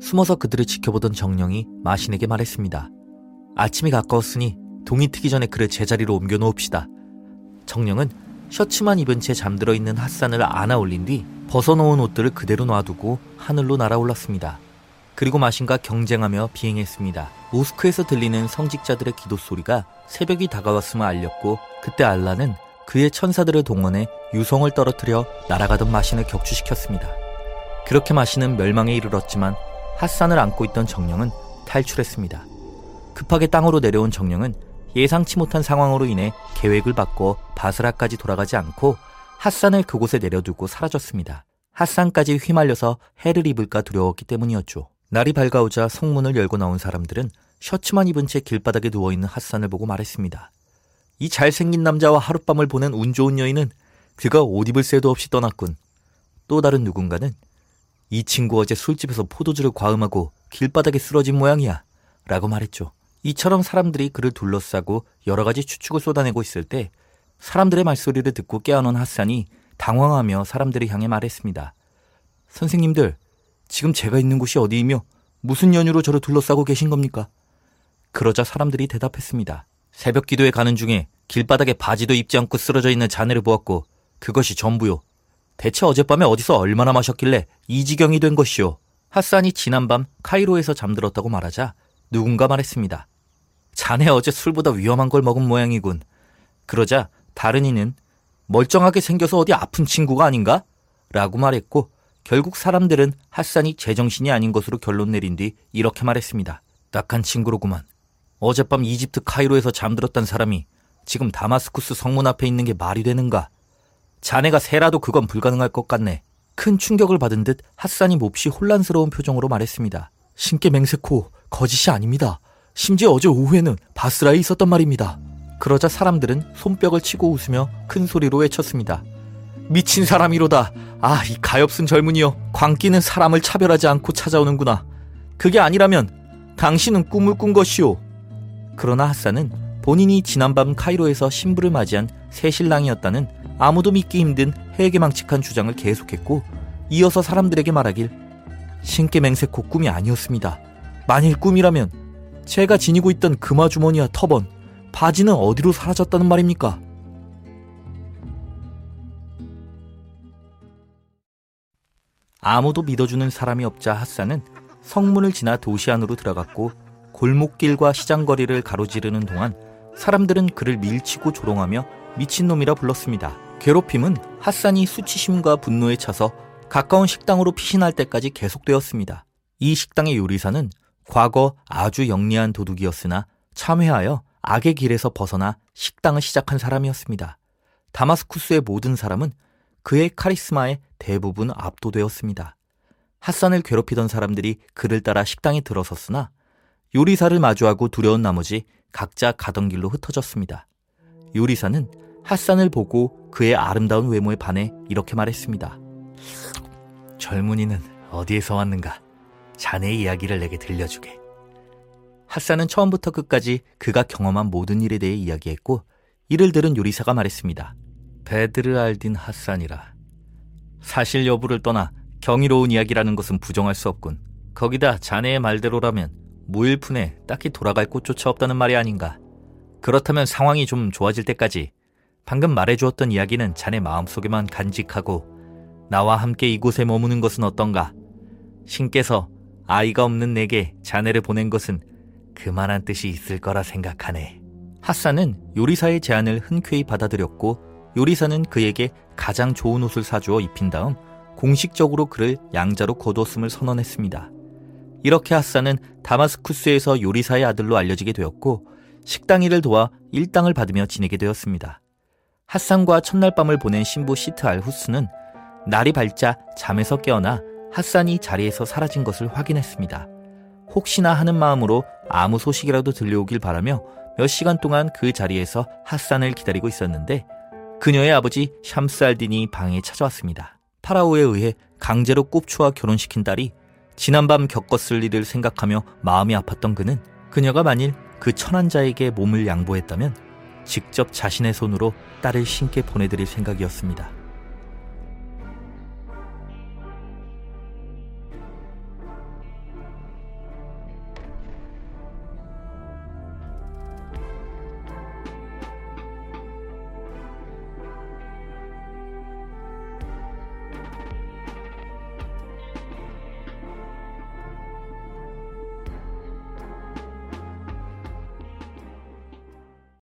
숨어서 그들을 지켜보던 정령이 마신에게 말했습니다. 아침이 가까웠으니 동이 트기 전에 그를 제자리로 옮겨 놓읍시다. 정령은 셔츠만 입은 채 잠들어 있는 핫산을 안아 올린 뒤 벗어놓은 옷들을 그대로 놔두고 하늘로 날아올랐습니다. 그리고 마신과 경쟁하며 비행했습니다. 모스크에서 들리는 성직자들의 기도 소리가 새벽이 다가왔음을 알렸고 그때 알라는 그의 천사들을 동원해 유성을 떨어뜨려 날아가던 마신을 격추시켰습니다. 그렇게 마신은 멸망에 이르렀지만 핫산을 안고 있던 정령은 탈출했습니다. 급하게 땅으로 내려온 정령은 예상치 못한 상황으로 인해 계획을 바꿔 바스라까지 돌아가지 않고 핫산을 그곳에 내려두고 사라졌습니다. 핫산까지 휘말려서 해를 입을까 두려웠기 때문이었죠. 날이 밝아오자 성문을 열고 나온 사람들은 셔츠만 입은 채 길바닥에 누워있는 핫산을 보고 말했습니다. 이 잘생긴 남자와 하룻밤을 보낸 운 좋은 여인은 그가 옷 입을 새도 없이 떠났군. 또 다른 누군가는 이 친구 어제 술집에서 포도주를 과음하고 길바닥에 쓰러진 모양이야. 라고 말했죠. 이처럼 사람들이 그를 둘러싸고 여러 가지 추측을 쏟아내고 있을 때 사람들의 말소리를 듣고 깨어난 핫산이 당황하며 사람들을 향해 말했습니다. 선생님들, 지금 제가 있는 곳이 어디이며 무슨 연유로 저를 둘러싸고 계신 겁니까? 그러자 사람들이 대답했습니다. 새벽 기도에 가는 중에 길바닥에 바지도 입지 않고 쓰러져 있는 자네를 보았고 그것이 전부요. 대체 어젯밤에 어디서 얼마나 마셨길래 이 지경이 된 것이오. 핫산이 지난밤 카이로에서 잠들었다고 말하자 누군가 말했습니다. 자네 어제 술보다 위험한 걸 먹은 모양이군. 그러자 다른 이는 멀쩡하게 생겨서 어디 아픈 친구가 아닌가? 라고 말했고 결국 사람들은 핫산이 제정신이 아닌 것으로 결론 내린 뒤 이렇게 말했습니다. 딱한 친구로구만. 어젯밤 이집트 카이로에서 잠들었던 사람이 지금 다마스쿠스 성문 앞에 있는 게 말이 되는가? 자네가 새라도 그건 불가능할 것 같네. 큰 충격을 받은 듯 핫산이 몹시 혼란스러운 표정으로 말했습니다. 신께 맹세코 거짓이 아닙니다. 심지어 어제 오후에는 바스라에 있었단 말입니다. 그러자 사람들은 손뼉을 치고 웃으며 큰 소리로 외쳤습니다. 미친 사람이로다. 아, 이 가엾은 젊은이여. 광기는 사람을 차별하지 않고 찾아오는구나. 그게 아니라면 당신은 꿈을 꾼 것이오. 그러나 핫산은 본인이 지난밤 카이로에서 신부를 맞이한 새 신랑이었다는 아무도 믿기 힘든 해괴망측한 주장을 계속했고 이어서 사람들에게 말하길 신께 맹세코 꿈이 아니었습니다. 만일 꿈이라면 제가 지니고 있던 금화 주머니와 터번, 바지는 어디로 사라졌다는 말입니까? 아무도 믿어주는 사람이 없자 핫산은 성문을 지나 도시 안으로 들어갔고 골목길과 시장거리를 가로지르는 동안 사람들은 그를 밀치고 조롱하며 미친놈이라 불렀습니다. 괴롭힘은 핫산이 수치심과 분노에 차서 가까운 식당으로 피신할 때까지 계속되었습니다. 이 식당의 요리사는 과거 아주 영리한 도둑이었으나 참회하여 악의 길에서 벗어나 식당을 시작한 사람이었습니다. 다마스쿠스의 모든 사람은 그의 카리스마에 대부분 압도되었습니다. 핫산을 괴롭히던 사람들이 그를 따라 식당에 들어섰으나 요리사를 마주하고 두려운 나머지 각자 가던 길로 흩어졌습니다. 요리사는 핫산을 보고 그의 아름다운 외모에 반해 이렇게 말했습니다. 젊은이는 어디에서 왔는가? 자네의 이야기를 내게 들려주게. 핫산은 처음부터 끝까지 그가 경험한 모든 일에 대해 이야기했고 이를 들은 요리사가 말했습니다. 베드르 알딘 핫산이라. 사실 여부를 떠나 경이로운 이야기라는 것은 부정할 수 없군. 거기다 자네의 말대로라면 무일푼에 딱히 돌아갈 곳조차 없다는 말이 아닌가. 그렇다면 상황이 좀 좋아질 때까지 방금 말해주었던 이야기는 자네 마음속에만 간직하고 나와 함께 이곳에 머무는 것은 어떤가? 신께서 아이가 없는 내게 자네를 보낸 것은 그만한 뜻이 있을 거라 생각하네. 핫사는 요리사의 제안을 흔쾌히 받아들였고 요리사는 그에게 가장 좋은 옷을 사주어 입힌 다음 공식적으로 그를 양자로 거두었음을 선언했습니다. 이렇게 핫사는 다마스쿠스에서 요리사의 아들로 알려지게 되었고 식당 일을 도와 일당을 받으며 지내게 되었습니다. 핫산과 첫날 밤을 보낸 신부 시트 알 후스는 날이 밝자 잠에서 깨어나 핫산이 자리에서 사라진 것을 확인했습니다. 혹시나 하는 마음으로 아무 소식이라도 들려오길 바라며 몇 시간 동안 그 자리에서 핫산을 기다리고 있었는데 그녀의 아버지 샴스 알딘이 방에 찾아왔습니다. 파라오에 의해 강제로 꼽추와 결혼시킨 딸이 지난밤 겪었을 일을 생각하며 마음이 아팠던 그는 그녀가 만일 그 천한 자에게 몸을 양보했다면 직접 자신의 손으로 딸을 신께 보내드릴 생각이었습니다.